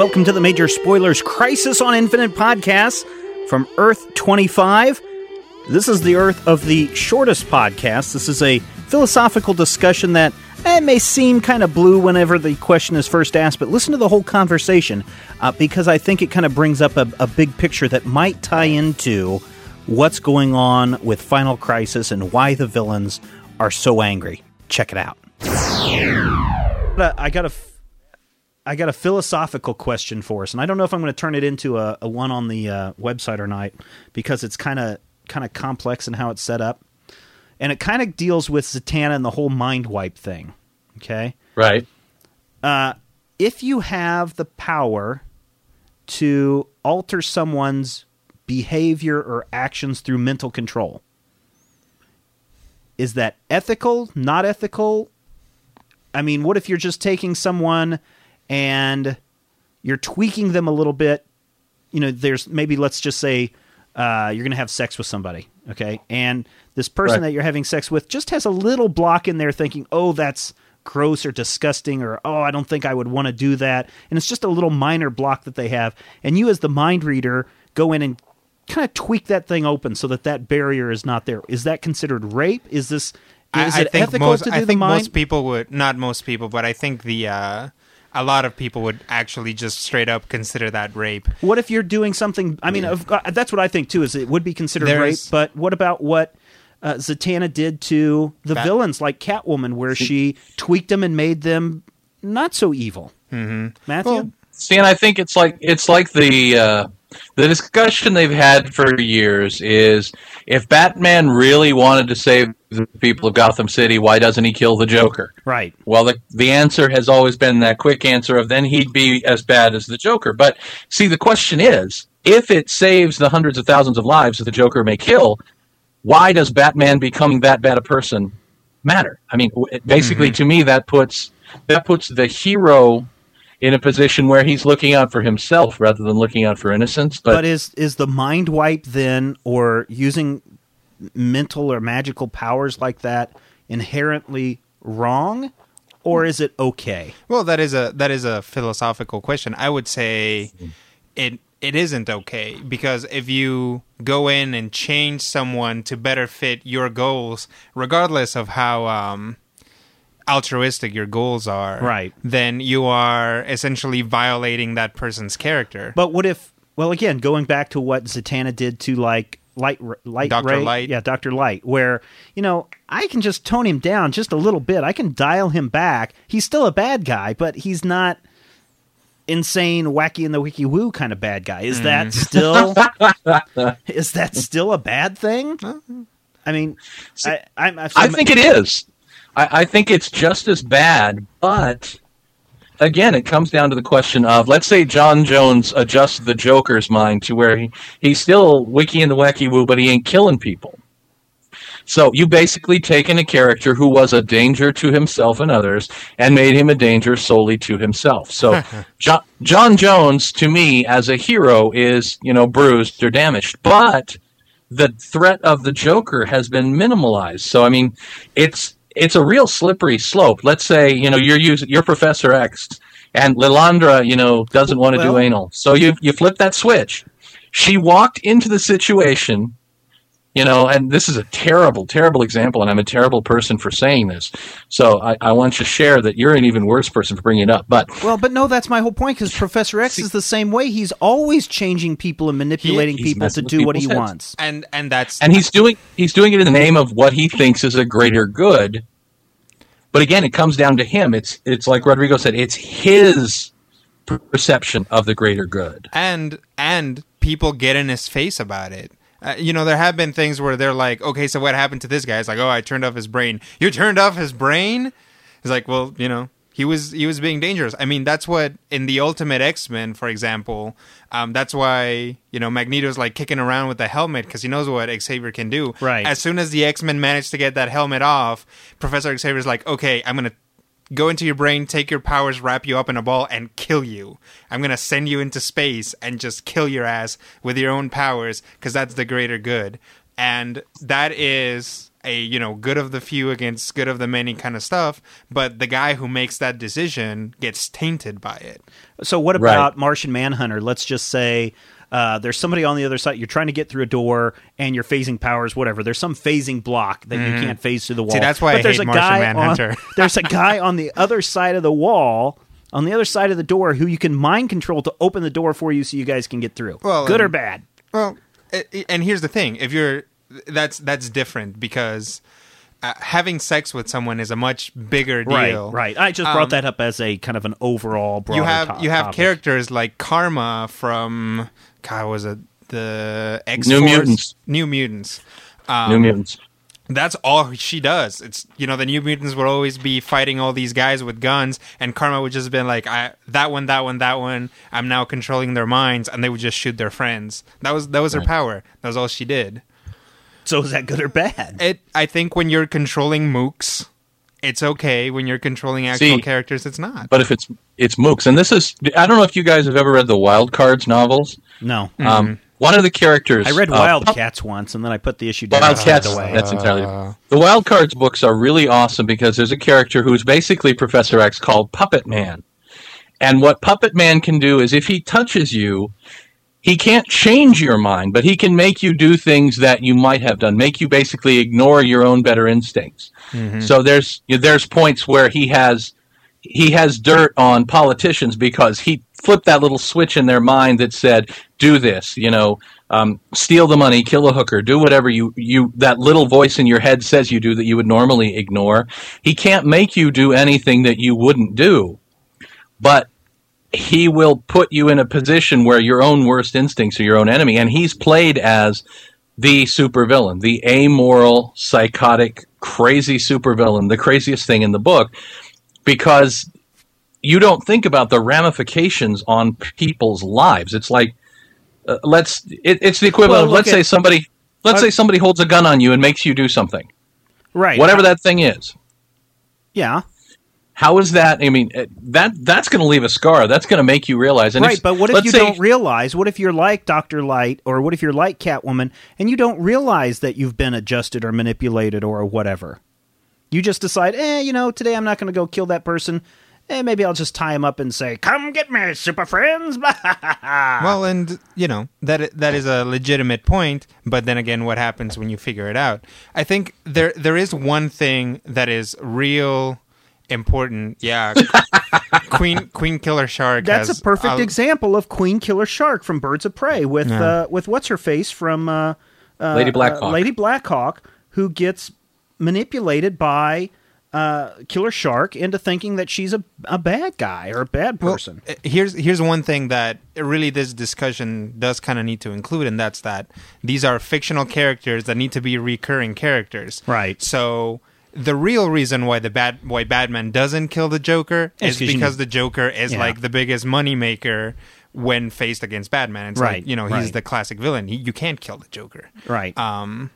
Welcome to the Major Spoilers Crisis on Infinite podcast from Earth 25. This is the Earth of the shortest podcast. This is a philosophical discussion that eh, may seem kind of blue whenever the question is first asked, but listen to the whole conversation uh, because I think it kind of brings up a, a big picture that might tie into what's going on with Final Crisis and why the villains are so angry. Check it out. I got a I got a philosophical question for us, and I don't know if I'm going to turn it into a, a one on the uh, website or not because it's kind of kind of complex in how it's set up, and it kind of deals with Zatanna and the whole mind wipe thing. Okay, Right. uh, if you have the power to alter someone's behavior or actions through mental control, is that ethical? Not ethical? I mean, what if you're just taking someone and you're tweaking them a little bit? You know, there's maybe let's just say uh, you're going to have sex with somebody, okay? And this person Right. that you're having sex with just has a little block in there thinking, oh, that's gross or disgusting, or oh, I don't think I would want to do that. And it's just a little minor block that they have. And you, as the mind reader, go in and kind of tweak that thing open so that that barrier is not there. Is that considered rape? Is this. I, Is I it think ethical most, to do I the think mind? most people would not most people, but I think the uh, a lot of people would actually just straight up consider that rape. What if you're doing something? I mean, of- uh, that's what I think too. Is it would be considered rape? But what about what uh, Zatanna did to the Bat- villains, like Catwoman, where she tweaked them and made them not so evil? Mm-hmm. Matthew, See, and I think it's like it's like the uh, the discussion they've had for years is if Batman really wanted to save the people of Gotham City, why doesn't he kill the Joker? right? Well, the the answer has always been that quick answer of then he'd be as bad as the Joker. But see, the question is, if it saves the hundreds of thousands of lives that the Joker may kill, why does Batman becoming that bad a person matter? I mean, basically, mm-hmm. to me, that puts that puts the hero in a position where he's looking out for himself rather than looking out for innocents. But, But, is is the mind wipe then, or using mental or magical powers like that inherently wrong, or is it okay? Well, that is a that is a philosophical question. I would say it it isn't okay because if you go in and change someone to better fit your goals, regardless of how um, altruistic your goals are, Right. then you are essentially violating that person's character. But what if? Well, again, going back to what Zatanna did to like Light, Light, Dr. Ray, Light. yeah, Doctor Light, where you know I can just tone him down just a little bit. I can dial him back. He's still a bad guy, but he's not insane, wacky in the wiki woo kind of bad guy. Is that mm. still? is that still a bad thing? I mean, I, I'm, I've I think it is. I, I think it's just as bad, but again, it comes down to the question of let's say J'onn J'onzz adjusts the Joker's mind to where he, he's still wiki and the wacky woo, but he ain't killing people. So you basically taken a character who was a danger to himself and others and made him a danger solely to himself. So John, J'onn J'onzz, to me, as a hero, is you know bruised or damaged, but the threat of the Joker has been minimalized. So I mean, it's it's a real slippery slope. Let's say you know you're using you're Professor X, and Lilandra you know doesn't want to do anal. So you you flip that switch. She walked into the situation, you know, and this is a terrible, terrible example, and I'm a terrible person for saying this. So I, I want you to share that you're an even worse person for bringing it up. But Well, but no, that's my whole point. Because Professor X is the same way. He's always changing people and manipulating he's people to do what he heads. wants. and and that's and he's doing he's doing it in the name of what he thinks is a greater good. But again, it comes down to him. It's it's like Rodrigo said. It's his perception of the greater good. and and people get in his face about it. Uh, you know, there have been things where they're like, "Okay, so what happened to this guy?" It's like, "Oh, I turned off his brain." You turned off his brain? It's like, well, you know, he was he was being dangerous. I mean, that's what in the Ultimate X Men, for example, um, that's why you know Magneto's like kicking around with the helmet because he knows what Xavier can do. Right. As soon as the X Men manage to get that helmet off, Professor Xavier's like, "Okay, I'm gonna." Go into your brain, take your powers, wrap you up in a ball, and kill you. I'm gonna send you into space and just kill your ass with your own powers, because that's the greater good. And that is a you know good of the few against good of the many kind of stuff but the guy who makes that decision gets tainted by it So what Right. about Martian Manhunter? Let's just say uh, there's somebody on the other side. You're trying to get through a door, and you're phasing powers, whatever. There's some phasing block that you can't phase through the wall. Mm-hmm. that's why I but there's hate a Martian guy Manhunter. On, there's a guy on the other side of the wall, on the other side of the door, who you can mind control to open the door for you, so you guys can get through. Well, Good or bad? Well, i- i- and here's the thing: if you're that's that's different because uh, having sex with someone is a much bigger deal. Right, right. I just brought Um, that up as a kind of an overall. You have you have topic. characters like Karma from God was it the X New Mutants. New Mutants. Um, New Mutants. That's all she does. It's you know the New Mutants would always be fighting all these guys with guns, and Karma would just been like, I that one, that one, that one. I'm now controlling their minds, and they would just shoot their friends. That was that was her power. That was all she did. So is that good or bad? It. I think when you're controlling mooks, it's okay. When you're controlling actual See, characters, it's not. But if it's it's mooks, and this is I don't know if you guys have ever read the Wild Cards novels. No. Um, one of the characters I read uh, Wildcats once, and then I put the issue down. and Wildcats. threw away. That's entirely. Uh, the Wild Cards books are really awesome because there's a character who's basically Professor X called Puppet Man, and what Puppet Man can do is if he touches you, he can't change your mind, but he can make you do things that you might have done, make you basically ignore your own better instincts. So there's there's points where he has he has dirt on politicians because he flipped that little switch in their mind that said, "Do this," you know, um, steal the money, kill a hooker, do whatever you you that little voice in your head says you do that you would normally ignore. He can't make you do anything that you wouldn't do, but he will put you in a position where your own worst instincts are your own enemy, and he's played as the supervillain, the amoral, psychotic, crazy supervillain, the craziest thing in the book, because you don't think about the ramifications on people's lives. It's like uh, let's it, it's the equivalent Well, of let's say somebody let's Uh, say somebody holds a gun on you and makes you do something, Right. whatever that thing is. Yeah. How is that? I mean, uh, that that's going to leave a scar. That's going to make you realize. And right, if- but what if you say- don't realize? What if you're like Doctor Light, or what if you're like Catwoman, and you don't realize that you've been adjusted or manipulated or whatever? You just decide, eh, you know, today I'm not going to go kill that person. Eh, maybe I'll just tie him up and say, "Come get me, super friends." Well, and you know that that is a legitimate point, but then again, what happens when you figure it out? I think there there is one thing that is real important. Yeah, Queen Queen Killer Shark. That's has a perfect a- example of Queen Killer Shark from Birds of Prey with Yeah. uh, with what's her face from uh, uh, Lady Blackhawk. uh, Lady Blackhawk, who gets manipulated by uh, Killer Shark into thinking that she's a, a bad guy or a bad person. uh, here's here's one thing that really this discussion does kind of need to include, and that's that these are fictional characters that need to be recurring characters. Right. So the real reason why the bad why Batman doesn't kill the Joker is you because need- the Joker is Yeah. like the biggest moneymaker when faced against Batman. It's Right, like you know he's right. the classic villain. He, you can't kill the Joker. right. Um,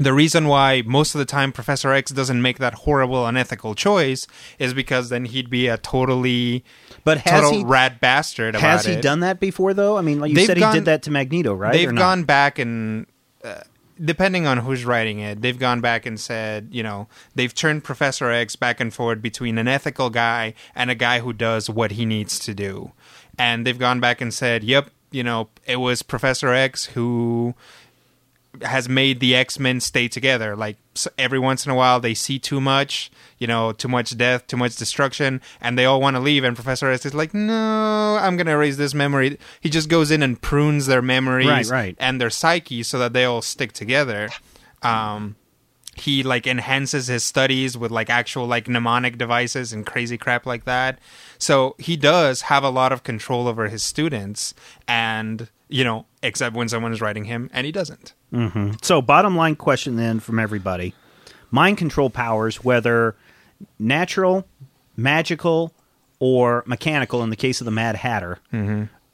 the reason why most of the time Professor X doesn't make that horrible unethical choice is because then he'd be a totally but has total he rat bastard about has he it. done that before though? I mean, like you They've said, gone- he did that to Magneto, right? They've gone back and. Depending on who's writing it, they've gone back and said, you know, they've turned Professor X back and forth between an ethical guy and a guy who does what he needs to do. And they've gone back and said, yep, you know, it was Professor X who has made the X-Men stay together. Like every once in a while they see too much, you know, too much death, too much destruction, and they all want to leave and Professor X is like, "No, I'm going to erase this memory." He just goes in and prunes their memories Right, right. and their psyche so that they all stick together. Um he like enhances his studies with like actual like mnemonic devices and crazy crap like that. So he does have a lot of control over his students and you know, except when someone is writing him and he doesn't. So, bottom line question then from everybody mind control powers, whether natural, magical, or mechanical in the case of the Mad Hatter,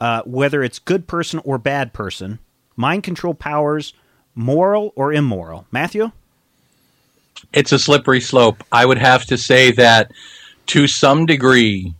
uh, whether it's good person or bad person, mind control powers, moral or immoral. Matthew? it's a slippery slope. I would have to say that to some degree,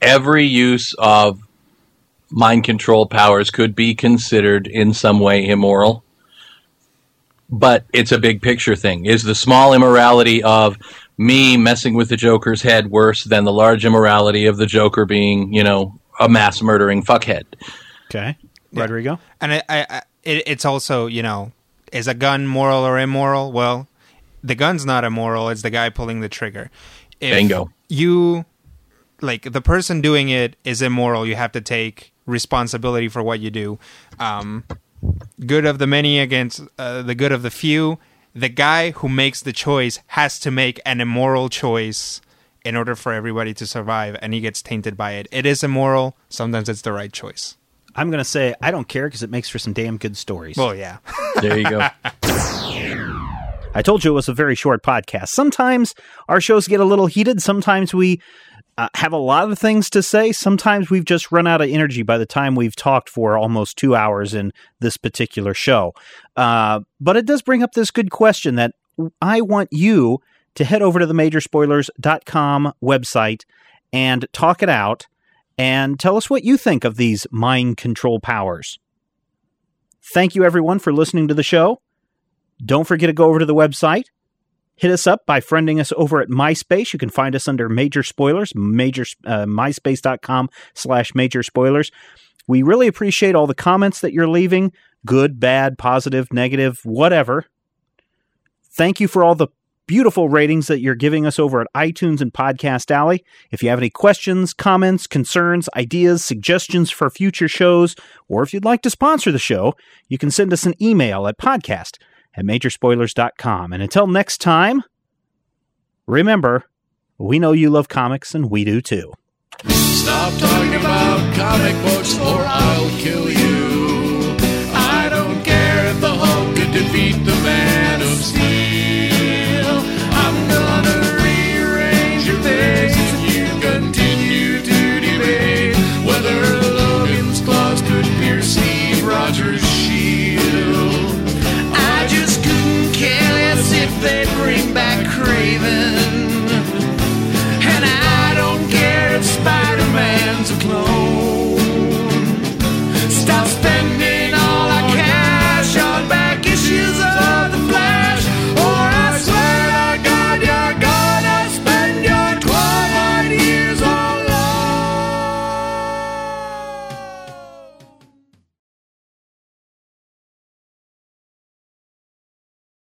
every use of mind control powers could be considered in some way immoral. but it's a big picture thing. Is the small immorality of me messing with the Joker's head worse than the large immorality of the Joker being, you know, a mass murdering fuckhead? Okay, Rodrigo. And I, I, I it, it's also you know, is a gun moral or immoral? Well, the gun's not immoral. It's the guy pulling the trigger. If Bingo. You like the person doing it is immoral. You have to take responsibility for what you do. Um, good of the many against uh, the good of the few. The guy who makes the choice has to make an immoral choice in order for everybody to survive, and he gets tainted by it. It is immoral. Sometimes it's the right choice. I'm going to say I don't care because it makes for some damn good stories. Well, yeah. There you go. I told you it was a very short podcast. Sometimes our shows get a little heated. Sometimes we uh, have a lot of things to say. Sometimes we've just run out of energy by the time we've talked for almost two hours in this particular show. Uh, but it does bring up this good question that I want you to head over to the majorspoilers.com website and talk it out and tell us what you think of these mind control powers. Thank you, everyone, for listening to the show. Don't forget to go over to the website. Hit us up by friending us over at MySpace. You can find us under Major Spoilers, major uh, myspace.com slash major spoilers. We really appreciate all the comments that you're leaving, good, bad, positive, negative, whatever. Thank you for all the beautiful ratings that you're giving us over at iTunes and Podcast Alley. If you have any questions, comments, concerns, ideas, suggestions for future shows, or if you'd like to sponsor the show, you can send us an email at podcast at majorspoilers.com. And until next time, remember, we know you love comics and we do too. Stop talking about comic books or I'll kill you. I don't care if the Hulk could defeat the.